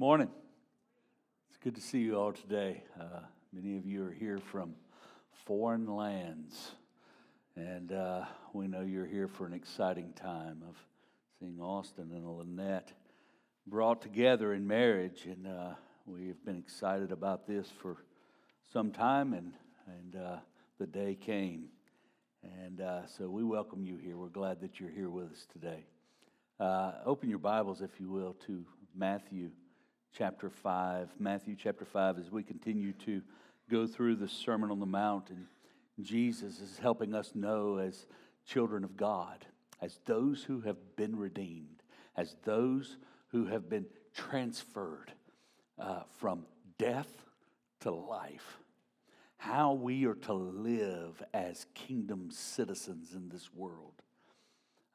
Morning. It's good to see you all today. Uh, many of you are here from foreign lands, and uh, we know you're here for an exciting time of seeing Austin and Lynette brought together in marriage, and uh, we've been excited about this for some time, and and uh, the day came, and uh, so we welcome you here. We're glad that you're here with us today. Uh, open your Bibles, if you will, to Matthew chapter 5. Matthew chapter 5, as we continue to go through the Sermon on the Mount, and Jesus is helping us know as children of God, as those who have been redeemed, as those who have been transferred uh, from death to life, how we are to live as kingdom citizens in this world.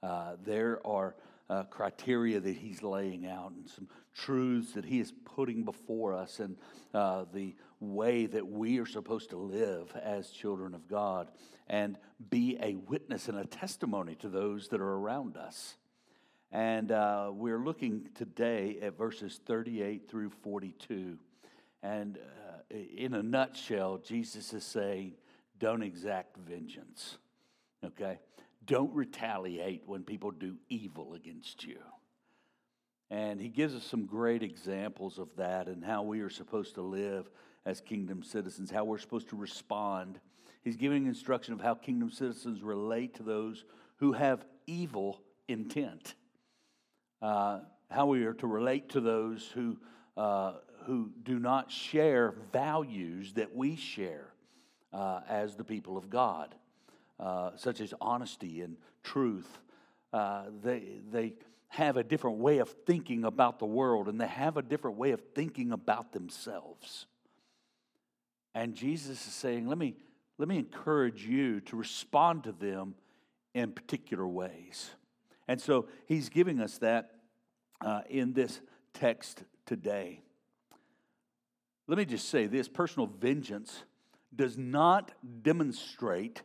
Uh, there are uh, criteria that he's laying out and some truths that he is putting before us and uh, the way that we are supposed to live as children of God and be a witness and a testimony to those that are around us. And uh, we're looking today at verses 38 through 42. And uh, in a nutshell, Jesus is saying, don't exact vengeance. Okay? Don't retaliate when people do evil against you. And he gives us some great examples of that and how we are supposed to live as kingdom citizens, how we're supposed to respond. He's giving instruction of how kingdom citizens relate to those who have evil intent, uh, how we are to relate to those who, uh, who do not share values that we share uh, as the people of God. Uh, such as honesty and truth. Uh, they, they have a different way of thinking about the world and they have a different way of thinking about themselves. And Jesus is saying, let me, let me encourage you to respond to them in particular ways. And so he's giving us that uh, in this text today. Let me just say this personal vengeance does not demonstrate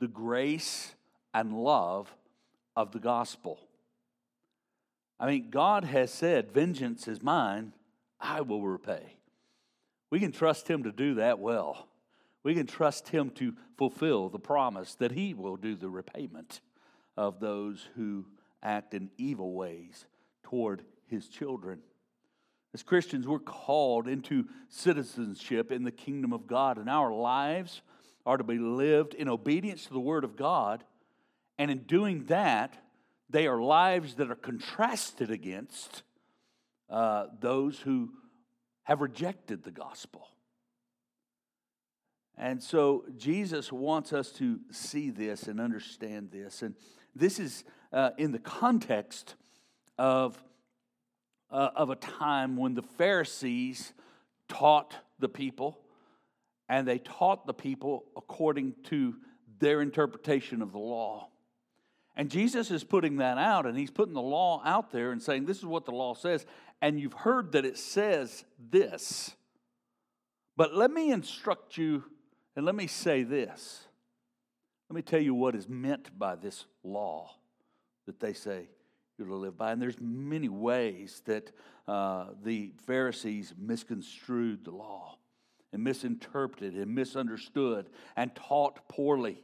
the grace and love of the gospel. I mean, God has said, Vengeance is mine, I will repay. We can trust Him to do that well. We can trust Him to fulfill the promise that He will do the repayment of those who act in evil ways toward His children. As Christians, we're called into citizenship in the kingdom of God, and our lives are to be lived in obedience to the Word of God. And in doing that, they are lives that are contrasted against uh, those who have rejected the gospel. And so Jesus wants us to see this and understand this. And this is uh, in the context of, uh, of a time when the Pharisees taught the people and they taught the people according to their interpretation of the law. And Jesus is putting that out, and he's putting the law out there and saying, This is what the law says. And you've heard that it says this. But let me instruct you, and let me say this. Let me tell you what is meant by this law that they say you're to live by. And there's many ways that uh, the Pharisees misconstrued the law and misinterpreted and misunderstood and taught poorly.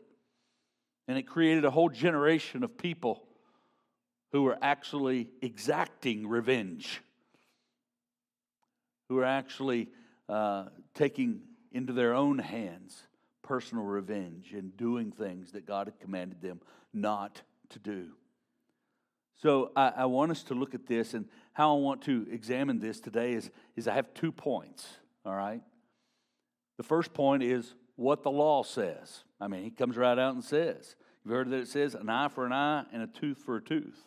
And it created a whole generation of people who were actually exacting revenge, who were actually uh, taking into their own hands personal revenge and doing things that God had commanded them not to do. So I, I, want us to look at this, and how I want to examine this today is, is I have two points, all right? The first point is what the law says. I mean, he comes right out and says, You've heard that it says an eye for an eye and a tooth for a tooth.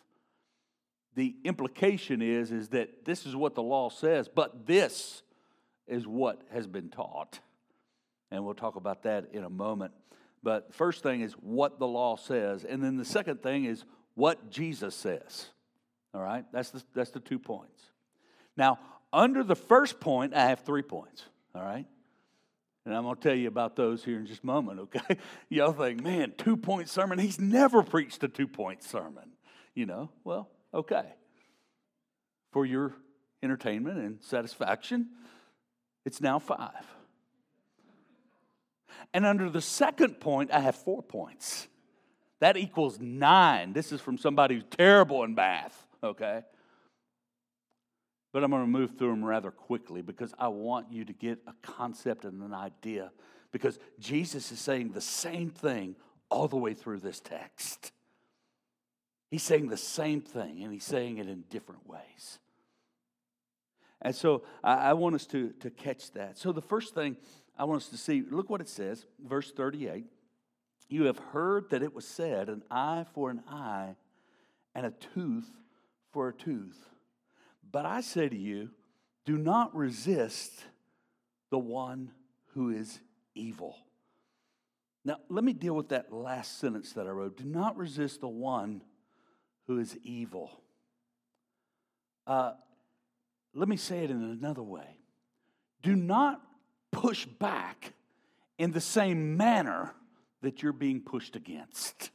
The implication is, is that this is what the law says, but this is what has been taught. And we'll talk about that in a moment. But the first thing is what the law says. And then the second thing is what Jesus says. All right? That's the, that's the two points. Now, under the first point, I have three points. All right? And I'm going to tell you about those here in just a moment, okay? Y'all think, man, two point sermon? He's never preached a two point sermon. You know, well, okay. For your entertainment and satisfaction, it's now five. And under the second point, I have four points. That equals nine. This is from somebody who's terrible in math, okay? But I'm going to move through them rather quickly because I want you to get a concept and an idea. Because Jesus is saying the same thing all the way through this text. He's saying the same thing, and he's saying it in different ways. And so I, I want us to, to catch that. So the first thing I want us to see, look what it says, verse 38. You have heard that it was said, an eye for an eye and a tooth for a tooth. But I say to you, do not resist the one who is evil. Now, let me deal with that last sentence that I wrote. Do not resist the one who is evil. Uh, let me say it in another way. Do not push back in the same manner that you're being pushed against.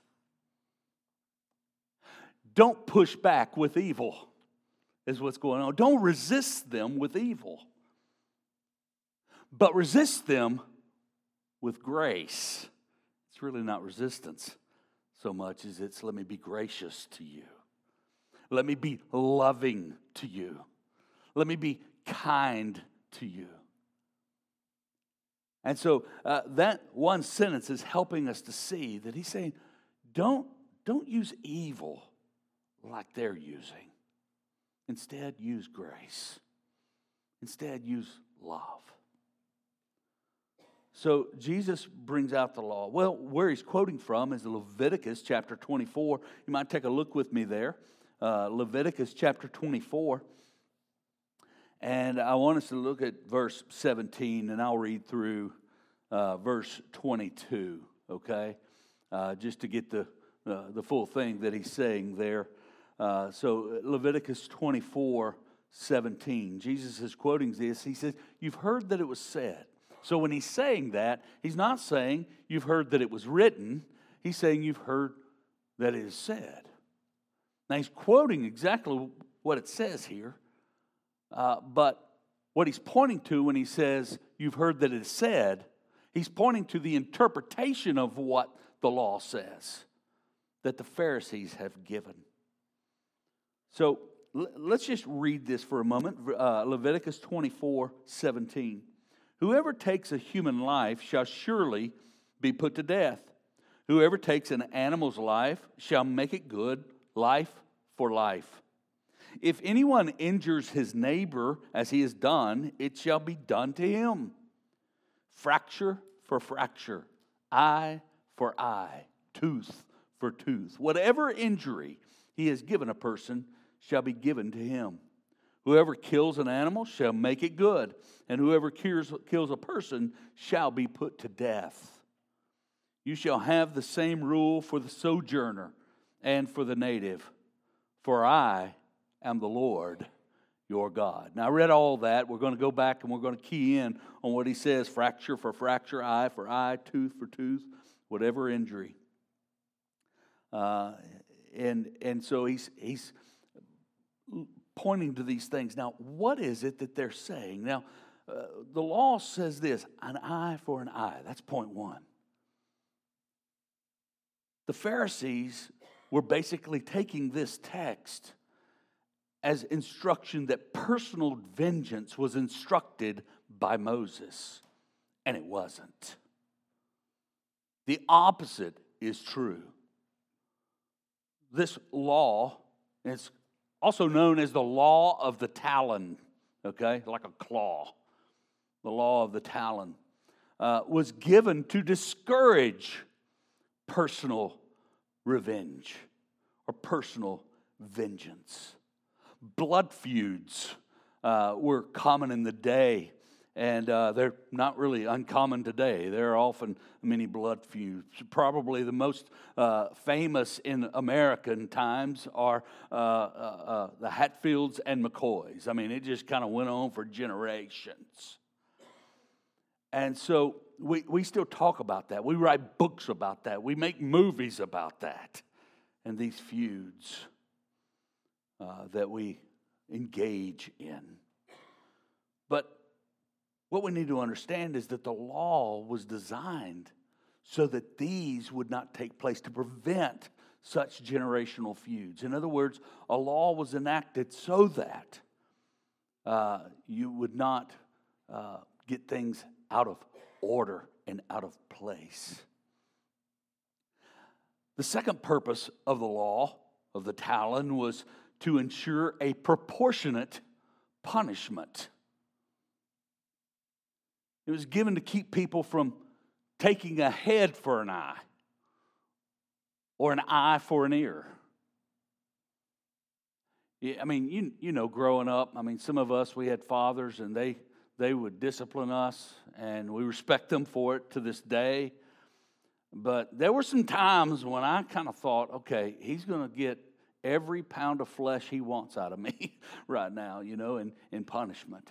Don't push back with evil, is what's going on. Don't resist them with evil, but resist them with grace. It's really not resistance so much as it's let me be gracious to you. Let me be loving to you. Let me be kind to you. And so uh, that one sentence is helping us to see that he's saying, don't, don't use evil like they're using. Instead, use grace. Instead, use love. So Jesus brings out the law. Well, where he's quoting from is Leviticus chapter 24. You might take a look with me there. Uh, Leviticus chapter 24. And I want us to look at verse 17, and I'll read through uh, verse 22, okay? Uh, just to get the, uh, the full thing that he's saying there. Uh, so, Leviticus 24, 17. Jesus is quoting this. He says, You've heard that it was said. So, when he's saying that, he's not saying you've heard that it was written, he's saying you've heard that it is said. Now, he's quoting exactly what it says here. Uh, but what he's pointing to when he says, You've heard that it is said, he's pointing to the interpretation of what the law says that the Pharisees have given. So let's just read this for a moment uh, Leviticus 24 17. Whoever takes a human life shall surely be put to death. Whoever takes an animal's life shall make it good, life for life. If anyone injures his neighbor as he has done, it shall be done to him. Fracture for fracture, eye for eye, tooth for tooth. Whatever injury he has given a person shall be given to him. Whoever kills an animal shall make it good, and whoever kills, kills a person shall be put to death. You shall have the same rule for the sojourner and for the native, for I am the Lord your God. Now, I read all that. We're going to go back and we're going to key in on what he says fracture for fracture, eye for eye, tooth for tooth, whatever injury. Uh, and, and so he's, he's pointing to these things. Now, what is it that they're saying? Now, uh, the law says this an eye for an eye. That's point one. The Pharisees were basically taking this text as instruction that personal vengeance was instructed by Moses, and it wasn't. The opposite is true. This law is also known as the law of the talon, okay, like a claw. The law of the talon uh, was given to discourage personal revenge or personal vengeance. Blood feuds uh, were common in the day, and uh, they're not really uncommon today. There are often many blood feuds. Probably the most uh, famous in American times are uh, uh, uh, the Hatfields and McCoys. I mean, it just kind of went on for generations. And so we, we still talk about that. We write books about that. We make movies about that and these feuds uh, that we engage in. But what we need to understand is that the law was designed so that these would not take place to prevent such generational feuds. In other words, a law was enacted so that uh, you would not uh, get things out of order and out of place. The second purpose of the law of the Talon was to ensure a proportionate punishment. It was given to keep people from taking a head for an eye or an eye for an ear. I mean, you, you know, growing up, I mean, some of us, we had fathers and they, they would discipline us, and we respect them for it to this day. But there were some times when I kind of thought, okay, he's going to get every pound of flesh he wants out of me right now, you know, in, in punishment.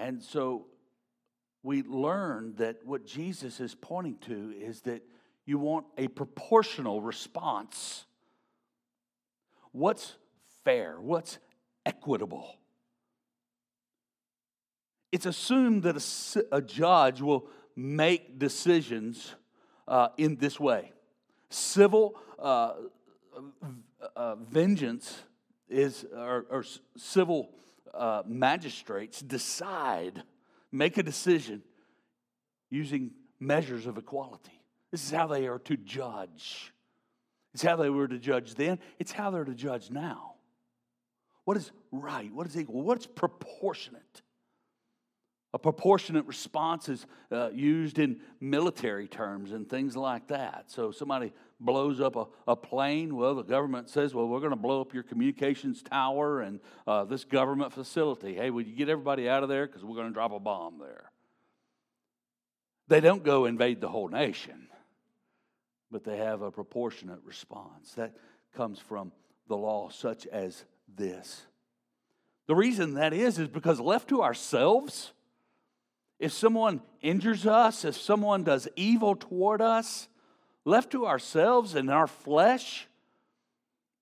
And so we learn that what Jesus is pointing to is that you want a proportional response. What's fair? What's equitable? It's assumed that a, a judge will make decisions uh, in this way. Civil uh, uh, vengeance is, or, or civil uh, magistrates decide, make a decision using measures of equality. This is how they are to judge. It's how they were to judge then, it's how they're to judge now. What is right? What is equal? What's proportionate? A proportionate response is uh, used in military terms and things like that. So somebody blows up a, a plane. Well, the government says, well, we're going to blow up your communications tower and uh, this government facility. Hey, would you get everybody out of there? Because we're going to drop a bomb there. They don't go invade the whole nation, but they have a proportionate response. That comes from the law, such as this. The reason that is, is because left to ourselves, if someone injures us, if someone does evil toward us, left to ourselves and our flesh,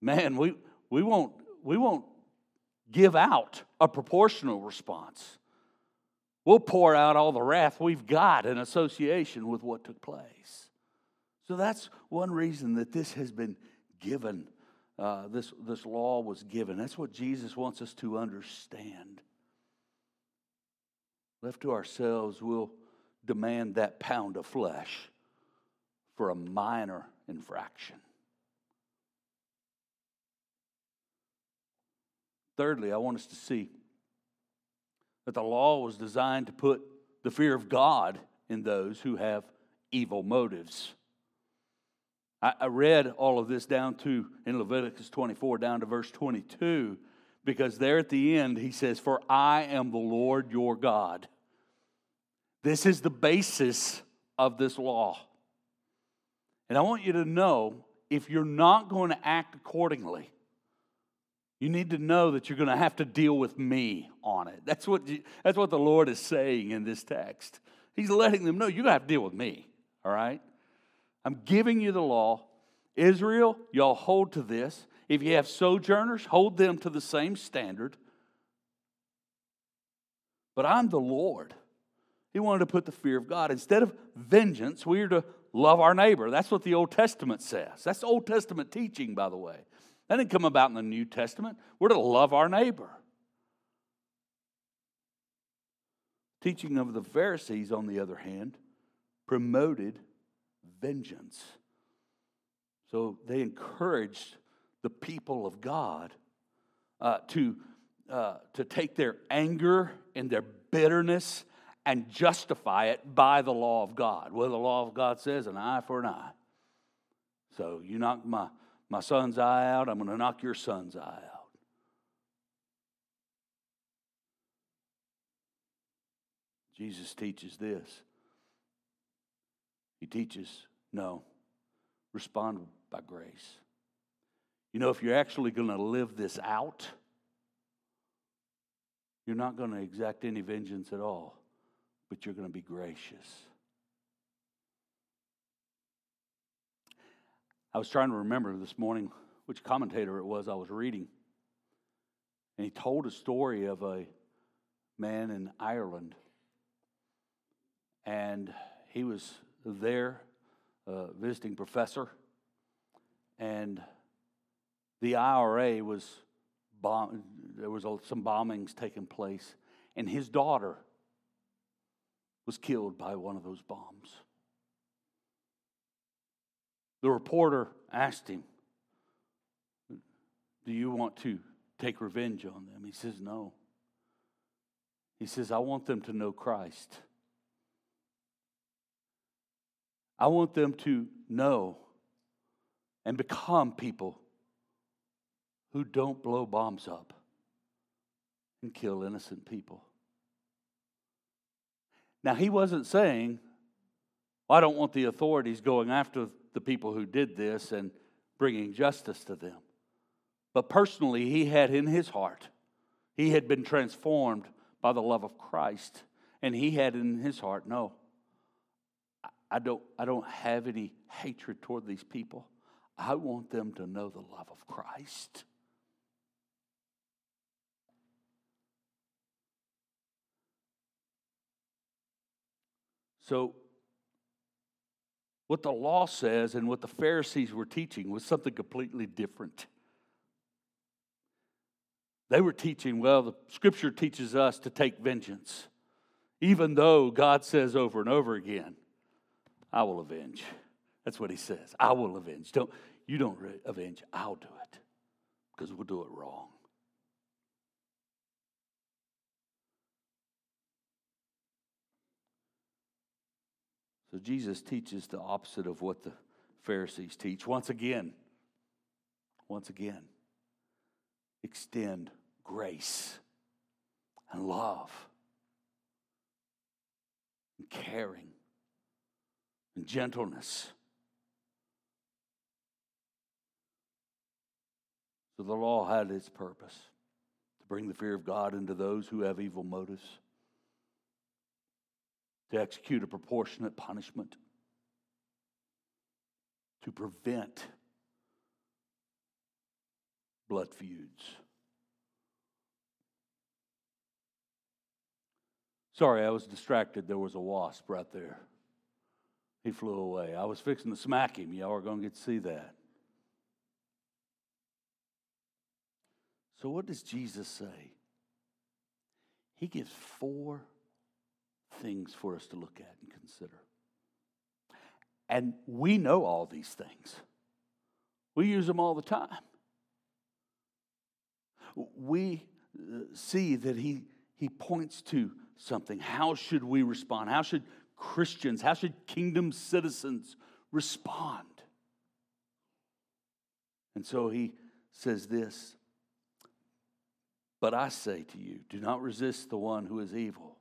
man, we, we, won't, we won't give out a proportional response. We'll pour out all the wrath we've got in association with what took place. So that's one reason that this has been given. Uh, this, this law was given. That's what Jesus wants us to understand. Left to ourselves, we'll demand that pound of flesh for a minor infraction. Thirdly, I want us to see that the law was designed to put the fear of God in those who have evil motives. I, read all of this down to in Leviticus 24, down to verse 22, because there at the end, he says, For I am the Lord your God. This is the basis of this law. And I want you to know if you're not going to act accordingly, you need to know that you're going to have to deal with me on it. That's what, that's what the Lord is saying in this text. He's letting them know you're going to have to deal with me, all right? I'm giving you the law. Israel, y'all hold to this. If you have sojourners, hold them to the same standard. But I'm the Lord. He wanted to put the fear of God. Instead of vengeance, we are to love our neighbor. That's what the Old Testament says. That's Old Testament teaching, by the way. That didn't come about in the New Testament. We're to love our neighbor. Teaching of the Pharisees, on the other hand, promoted vengeance. So they encouraged the people of God uh, to, uh, to take their anger and their bitterness and justify it by the law of God. Well, the law of God says an eye for an eye. So you knock my, my son's eye out, I'm going to knock your son's eye out. Jesus teaches this. He teaches, no, respond by grace. You know, if you're actually going to live this out, you're not going to exact any vengeance at all, but you're going to be gracious. I was trying to remember this morning which commentator it was I was reading. And he told a story of a man in Ireland. And he was there, a visiting professor. And the IRA was bomb, there was some bombings taking place, and his daughter was killed by one of those bombs. The reporter asked him, Do you want to take revenge on them? He says, No. He says, I want them to know Christ. I want them to know and become people who don't blow bombs up and kill innocent people. Now, he wasn't saying, well, I don't want the authorities going after the people who did this and bringing justice to them. But personally, he had in his heart, he had been transformed by the love of Christ. And he had in his heart, no, I don't, I don't have any hatred toward these people. I want them to know the love of Christ. So, what the law says and what the Pharisees were teaching was something completely different. They were teaching, well, the scripture teaches us to take vengeance, even though God says over and over again, I will avenge. That's what he says. I will avenge. Don't, you don't avenge, I'll do it because we'll do it wrong. So Jesus teaches the opposite of what the Pharisees teach. Once again, once again, extend grace and love and caring and gentleness. So the law had its purpose to bring the fear of God into those who have evil motives to execute a proportionate punishment, to prevent blood feuds. Sorry, I was distracted. There was a wasp right there. He flew away. I was fixing to smack him. Y'all are going to get to see that. So, what does Jesus say? He gives four things for us to look at and consider. And we know all these things, we use them all the time. We uh, see that he, he points to something. How should we respond? How should Christians, how should kingdom citizens respond? And so he says this But I say to you, do not resist the one who is evil.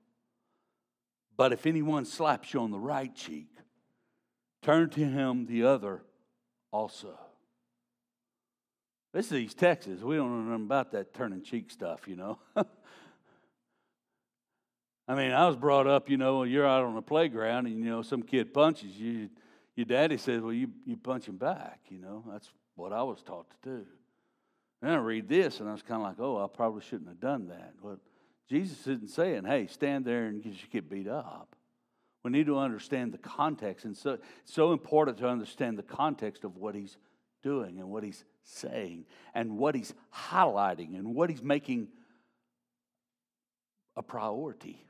But if anyone slaps you on the right cheek, turn to him the other also. This is these Texas. We don't know nothing about that turning cheek stuff, you know. I mean, I was brought up, you know, you're out on the playground and, you know, some kid punches you. Your daddy says, well, you, you punch him back, you know. That's what I was taught to do. And I read this and I was kind of like, oh, I probably shouldn't have done that. Jesus isn't saying, hey, stand there and you get beat up. We need to understand the context. And so it's so important to understand the context of what he's doing and what he's saying and what he's highlighting and what he's making a priority.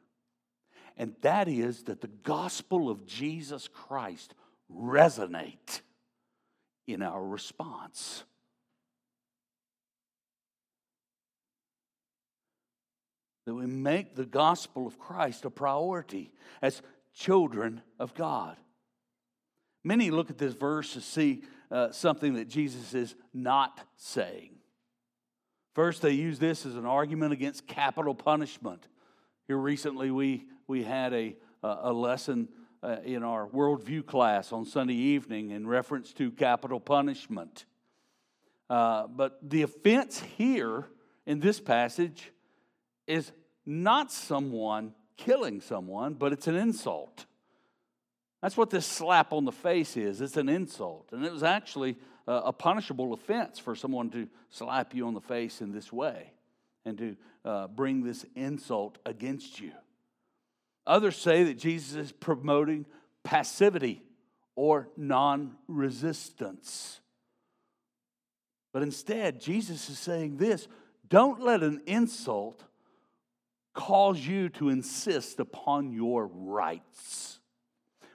And that is that the gospel of Jesus Christ resonate in our response. That we make the gospel of Christ a priority as children of God. Many look at this verse to see uh, something that Jesus is not saying. First, they use this as an argument against capital punishment. Here recently, we, we had a, a lesson uh, in our worldview class on Sunday evening in reference to capital punishment. Uh, but the offense here in this passage is not someone killing someone, but it's an insult. That's what this slap on the face is. It's an insult. And it was actually a punishable offense for someone to slap you on the face in this way and to uh, bring this insult against you. Others say that Jesus is promoting passivity or non resistance. But instead, Jesus is saying this don't let an insult cause you to insist upon your rights.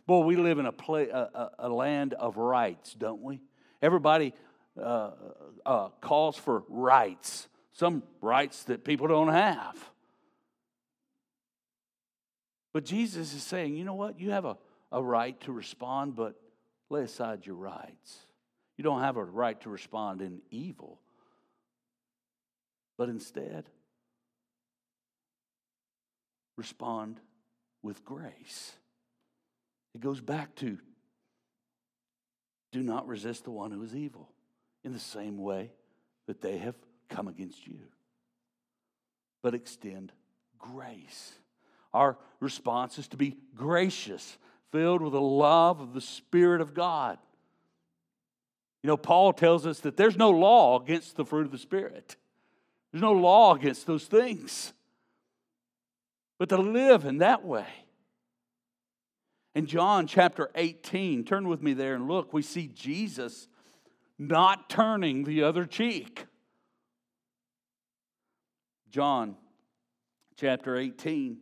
Boy, we live in a, play, a, a land of rights, don't we? Everybody uh, uh, calls for rights, some rights that people don't have. But Jesus is saying, you know what? You have a, a right to respond, but lay aside your rights. You don't have a right to respond in evil, but instead, respond with grace. It goes back to do not resist the one who is evil in the same way that they have come against you, but extend grace. Our response is to be gracious, filled with the love of the Spirit of God. You know, Paul tells us that there's no law against the fruit of the Spirit, there's no law against those things. But to live in that way, in John chapter 18, turn with me there and look, we see Jesus not turning the other cheek. John chapter 18.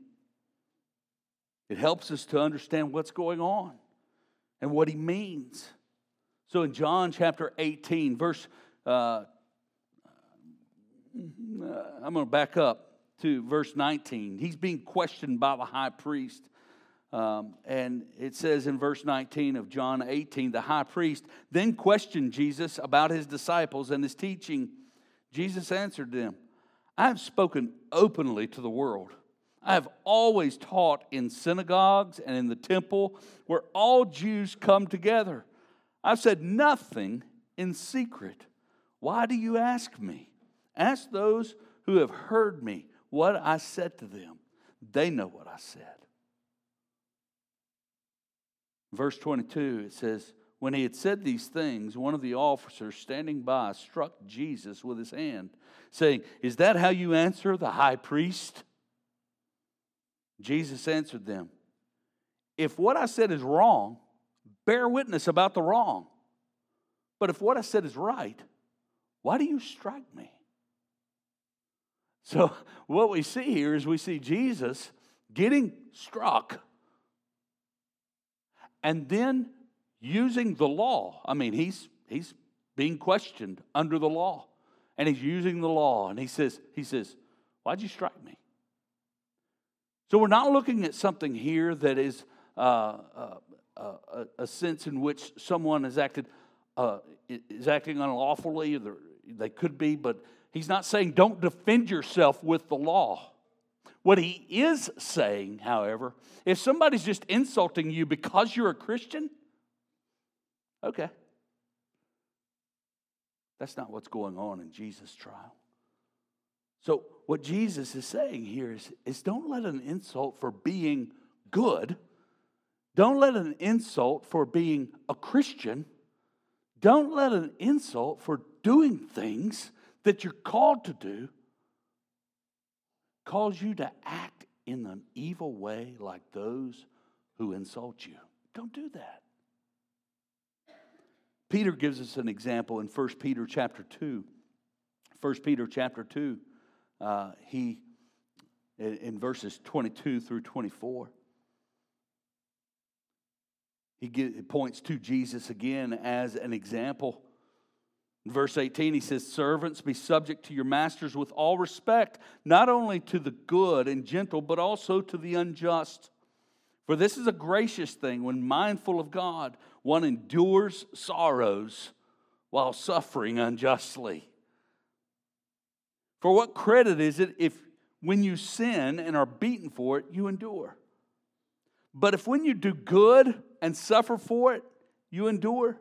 It helps us to understand what's going on and what he means. So in John chapter 18, verse, uh, I'm going to back up to verse 19. He's being questioned by the high priest. Um, and it says in verse 19 of John 18, the high priest then questioned Jesus about his disciples and his teaching. Jesus answered them, I have spoken openly to the world. I have always taught in synagogues and in the temple where all Jews come together. I've said nothing in secret. Why do you ask me? Ask those who have heard me what I said to them. They know what I said. Verse 22, it says, When he had said these things, one of the officers standing by struck Jesus with his hand, saying, Is that how you answer the high priest? Jesus answered them, If what I said is wrong, bear witness about the wrong. But if what I said is right, why do you strike me? So, what we see here is we see Jesus getting struck and then using the law. I mean, he's, he's being questioned under the law. And he's using the law. And he says, he says, Why'd you strike me? So we're not looking at something here that is uh, uh, uh, a sense in which someone has acted uh, is acting unlawfully. They could be, but he's not saying don't defend yourself with the law. What he is saying, however, if somebody's just insulting you because you're a Christian, okay. That's not what's going on in Jesus' trial. So, what Jesus is saying here is, is don't let an insult for being good, don't let an insult for being a Christian, don't let an insult for doing things that you're called to do cause you to act in an evil way like those who insult you. Don't do that. Peter gives us an example in 1 Peter chapter 2. 1 Peter chapter 2, uh, he, in, verses 22 through 24, he, get, he points to Jesus again as an example in verse 18, he says, Servants, be subject to your masters with all respect, not only to the good and gentle, but also to the unjust. For this is a gracious thing when mindful of God, one endures sorrows while suffering unjustly. For what credit is it if when you sin and are beaten for it, you endure? But if when you do good and suffer for it, you endure,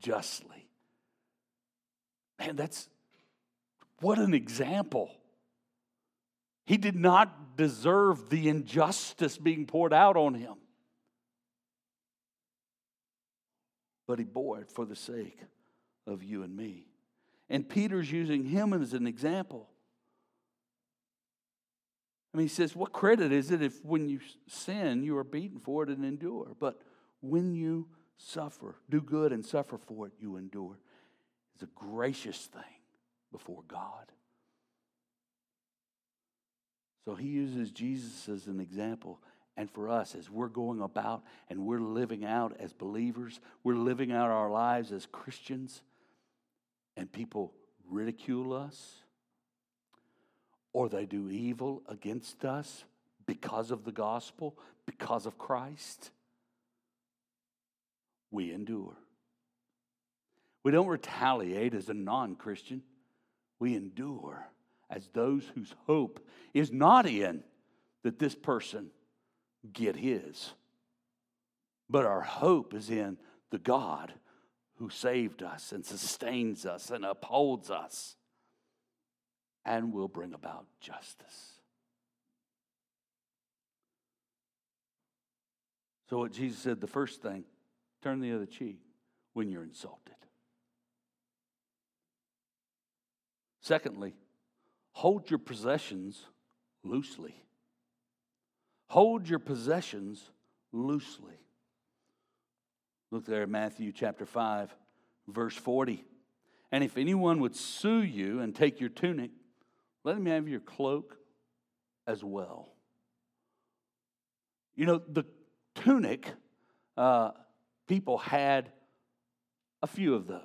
justly. Man, that's what an example. He did not deserve the injustice being poured out on him, but he bore it for the sake of you and me. And Peter's using him as an example. I mean, he says, What credit is it if when you sin, you are beaten for it and endure? But when you suffer, do good and suffer for it, you endure. It's a gracious thing before God. So he uses Jesus as an example. And for us, as we're going about and we're living out as believers, we're living out our lives as Christians, and people ridicule us or they do evil against us because of the gospel, because of Christ, we endure. We don't retaliate as a non Christian, we endure as those whose hope is not in that this person get his, but our hope is in the God who saved us and sustains us and upholds us and will bring about justice. So, what Jesus said, the first thing, turn the other cheek when you're insulted. Secondly, hold your possessions loosely. Hold your possessions loosely. Look there at Matthew chapter 5, verse 40. And if anyone would sue you and take your tunic, let him have your cloak as well. You know, the tunic, uh, people had a few of those.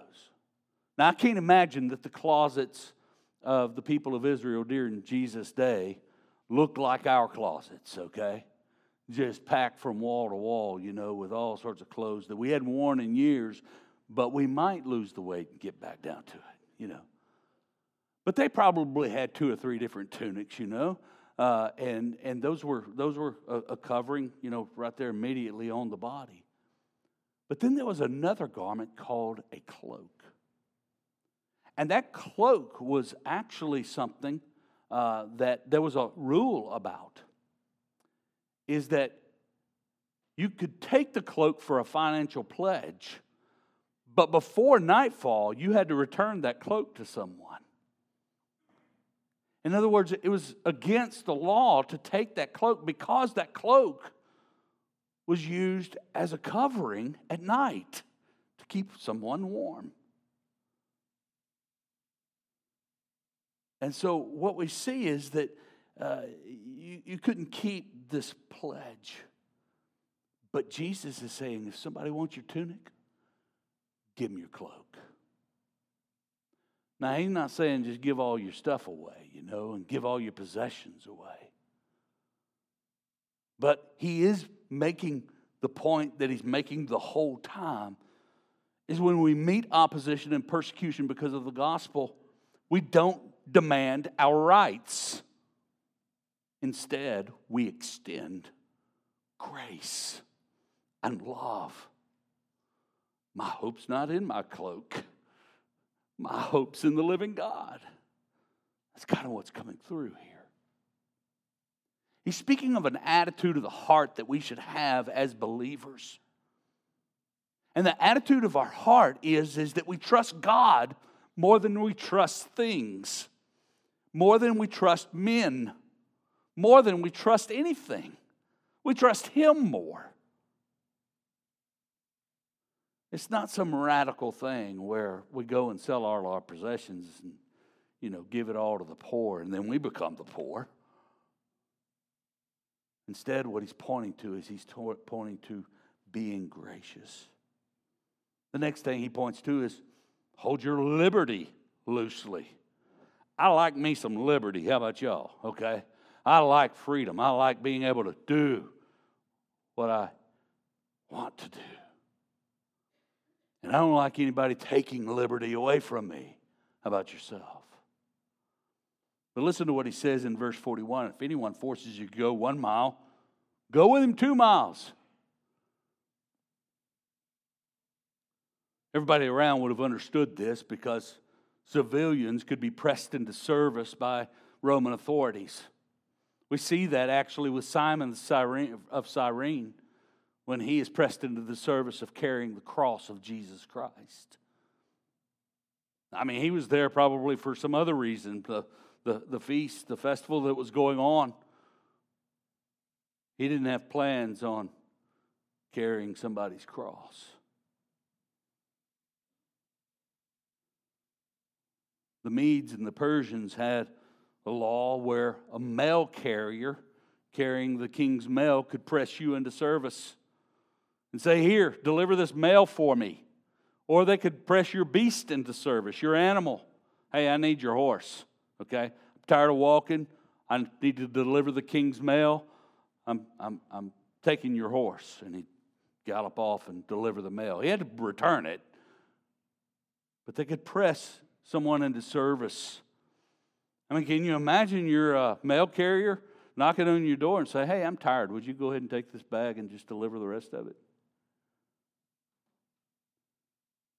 Now, I can't imagine that the closets of the people of Israel during Jesus' day looked like our closets, okay? Just packed from wall to wall, you know, with all sorts of clothes that we hadn't worn in years, but we might lose the weight and get back down to it, you know. But they probably had two or three different tunics, you know. Uh, and and those were those were a, a covering, you know, right there immediately on the body. But then there was another garment called a cloak. And that cloak was actually something uh, that there was a rule about is that you could take the cloak for a financial pledge, but before nightfall, you had to return that cloak to someone. In other words, it was against the law to take that cloak because that cloak was used as a covering at night to keep someone warm. And so what we see is that uh, you, you couldn't keep this pledge. But Jesus is saying if somebody wants your tunic, give them your cloak. Now, he's not saying just give all your stuff away, you know, and give all your possessions away. But he is making the point that he's making the whole time is when we meet opposition and persecution because of the gospel, we don't demand our rights. Instead, we extend grace and love. My hope's not in my cloak. My hope's in the living God. That's kind of what's coming through here. He's speaking of an attitude of the heart that we should have as believers. And the attitude of our heart is, is that we trust God more than we trust things more than we trust men, more than we trust anything. We trust Him more. It's not some radical thing where we go and sell all our possessions and, you know, give it all to the poor and then we become the poor. Instead, what he's pointing to is he's pointing to being gracious. The next thing he points to is hold your liberty loosely. I like me some liberty. How about y'all? Okay. I like freedom. I like being able to do what I want to do. And I don't like anybody taking liberty away from me. How about yourself? But listen to what he says in verse 41. If anyone forces you to go one mile, go with him two miles. Everybody around would have understood this because civilians could be pressed into service by Roman authorities. We see that actually with Simon of Cyrene when he is pressed into the service of carrying the cross of Jesus Christ. I mean, he was there probably for some other reason the, the feast, the festival that was going on. He didn't have plans on carrying somebody's cross. The Medes and the Persians had a law where a mail carrier carrying the king's mail could press you into service and say, Here, deliver this mail for me. Or they could press your beast into service, your animal. Hey, I need your horse. Okay? I'm tired of walking. I need to deliver the king's mail. I'm, I'm, I'm taking your horse. And he'd gallop off and deliver the mail. He had to return it. But they could press someone into service. I mean, can you imagine your uh, mail carrier knocking on your door and say, Hey, I'm tired. Would you go ahead and take this bag and just deliver the rest of it?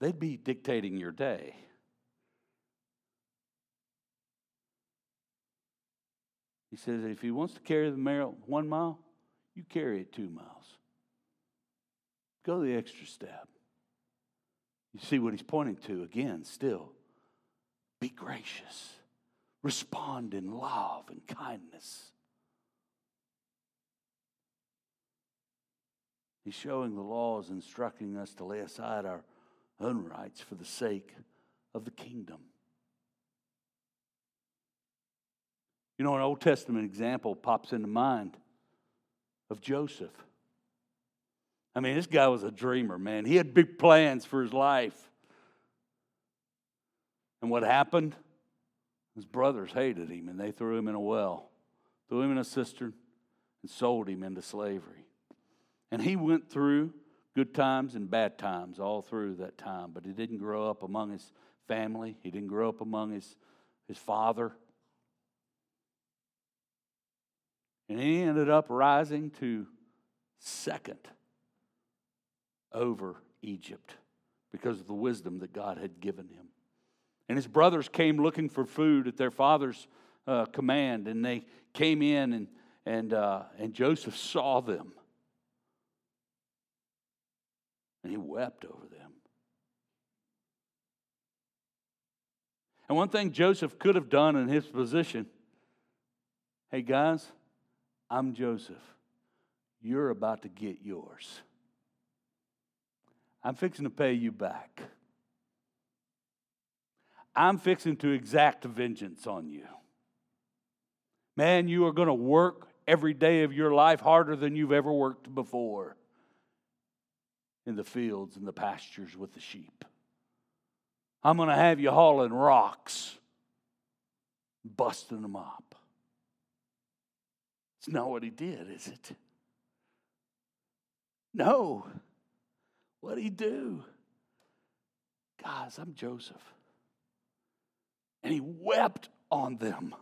They'd be dictating your day. He says, if he wants to carry the mail one mile, you carry it two miles. Go the extra step. You see what he's pointing to again, still. Be gracious. Respond in love and kindness. He's showing the laws, instructing us to lay aside our own rights for the sake of the kingdom. You know, an Old Testament example pops into mind of Joseph. I mean, this guy was a dreamer, man. He had big plans for his life. And what happened? His brothers hated him and they threw him in a well, threw him in a cistern, and sold him into slavery. And he went through good times and bad times all through that time, but he didn't grow up among his family, he didn't grow up among his, his father. And he ended up rising to second over Egypt because of the wisdom that God had given him. And his brothers came looking for food at their father's uh, command, and they came in, and, and, uh, and Joseph saw them. And he wept over them. And one thing Joseph could have done in his position hey, guys, I'm Joseph. You're about to get yours. I'm fixing to pay you back. I'm fixing to exact vengeance on you. Man, you are going to work every day of your life harder than you've ever worked before in the fields and the pastures with the sheep. I'm going to have you hauling rocks, busting them up. It's not what he did, is it? No. What did he do? Guys, I'm Joseph and he wept on them.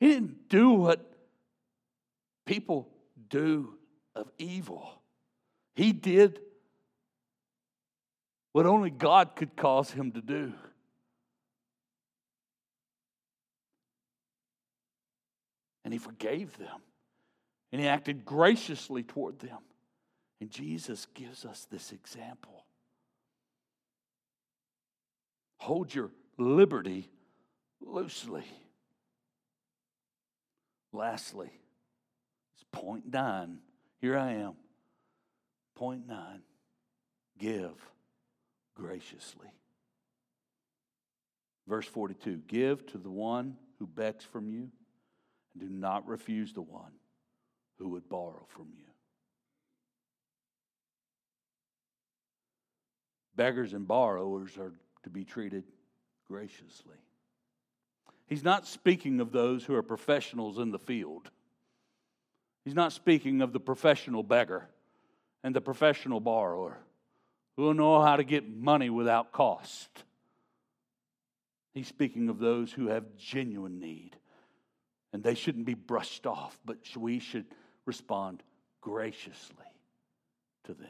He didn't do what people do of evil. He did what only God could cause him to do. And he forgave them. And he acted graciously toward them. And Jesus gives us this example. Hold your liberty loosely. Lastly, it's point nine. Here I am. Point nine give graciously. Verse 42 Give to the one who begs from you, and do not refuse the one who would borrow from you. Beggars and borrowers are to be treated graciously. He's not speaking of those who are professionals in the field. He's not speaking of the professional beggar. and the professional borrower who will know how to get money without cost. He's speaking of those who have genuine need. And they shouldn't be brushed off, but we should respond graciously to them.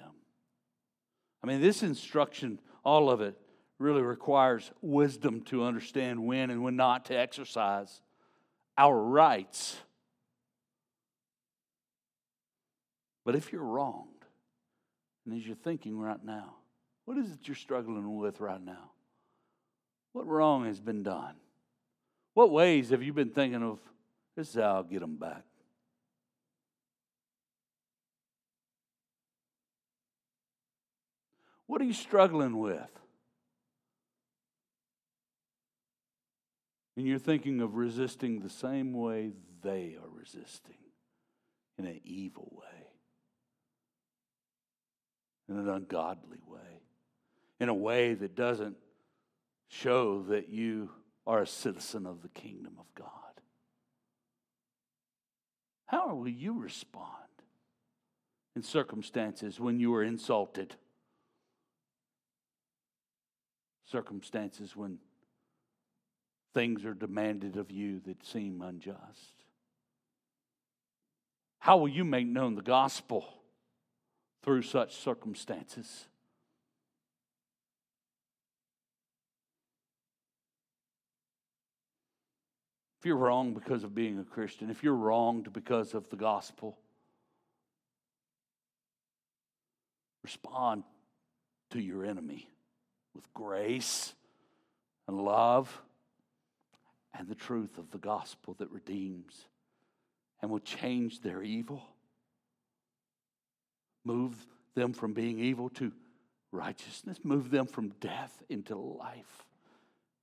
I mean, this instruction, all of it, really requires wisdom to understand when and when not to exercise our rights. But if you're wronged, and as you're thinking right now, what is it you're struggling with right now? What wrong has been done? What ways have you been thinking of, this is how I'll get them back? What are you struggling with? And you're thinking of resisting the same way they are resisting in an evil way, in an ungodly way, in a way that doesn't show that you are a citizen of the kingdom of God. How will you respond in circumstances when you are insulted? Circumstances when things are demanded of you that seem unjust? How will you make known the gospel through such circumstances? If you're wrong because of being a Christian, if you're wronged because of the gospel, respond to your enemy with grace and love and the truth of the gospel that redeems and will change their evil, move them from being evil to righteousness, move them from death into life.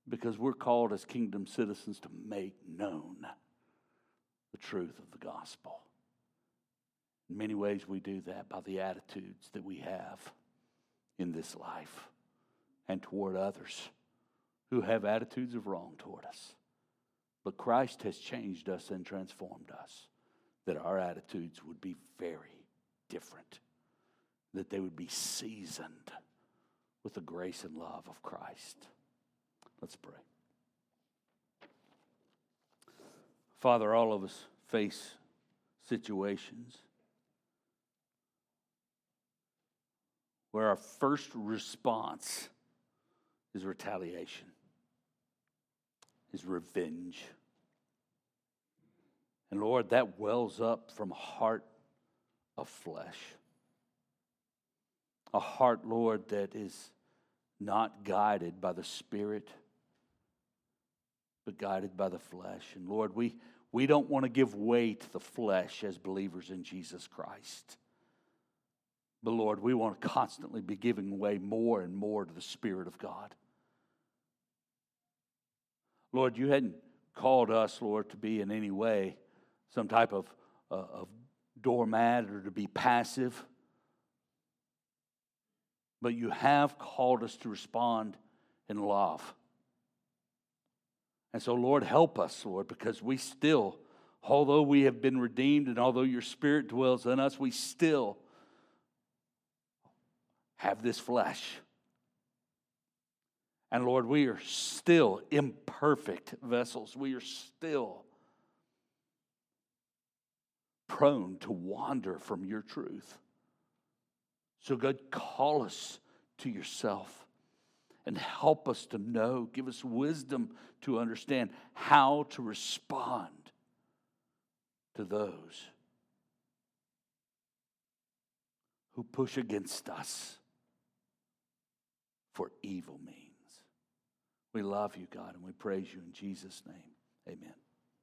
Because we're called as kingdom citizens to make known the truth of the gospel. In many ways, we do that by the attitudes that we have in this life and toward others who have attitudes of wrong toward us. But Christ has changed us and transformed us, that our attitudes would be very different, that they would be seasoned with the grace and love of Christ. Let's pray. Father, all of us face situations where our first response is retaliation is revenge. And Lord, that wells up from a heart of flesh. A heart, Lord, that is not guided by the Spirit, but guided by the flesh. And Lord, we, we don't want to give way to the flesh as believers in Jesus Christ. But Lord, we want to constantly be giving way more and more to the Spirit of God. Lord, you hadn't called us, Lord, to be in any way some type of, uh, of doormat or to be passive. But you have called us to respond in love. And so, Lord, help us, Lord, because we still, although we have been redeemed and although your spirit dwells in us, we still have this flesh. And Lord, we are still imperfect vessels. We are still prone to wander from your truth. So, God, call us to yourself and help us to know, give us wisdom to understand how to respond to those who push against us for evil means. We love you, God, and we praise you in Jesus' name. Amen.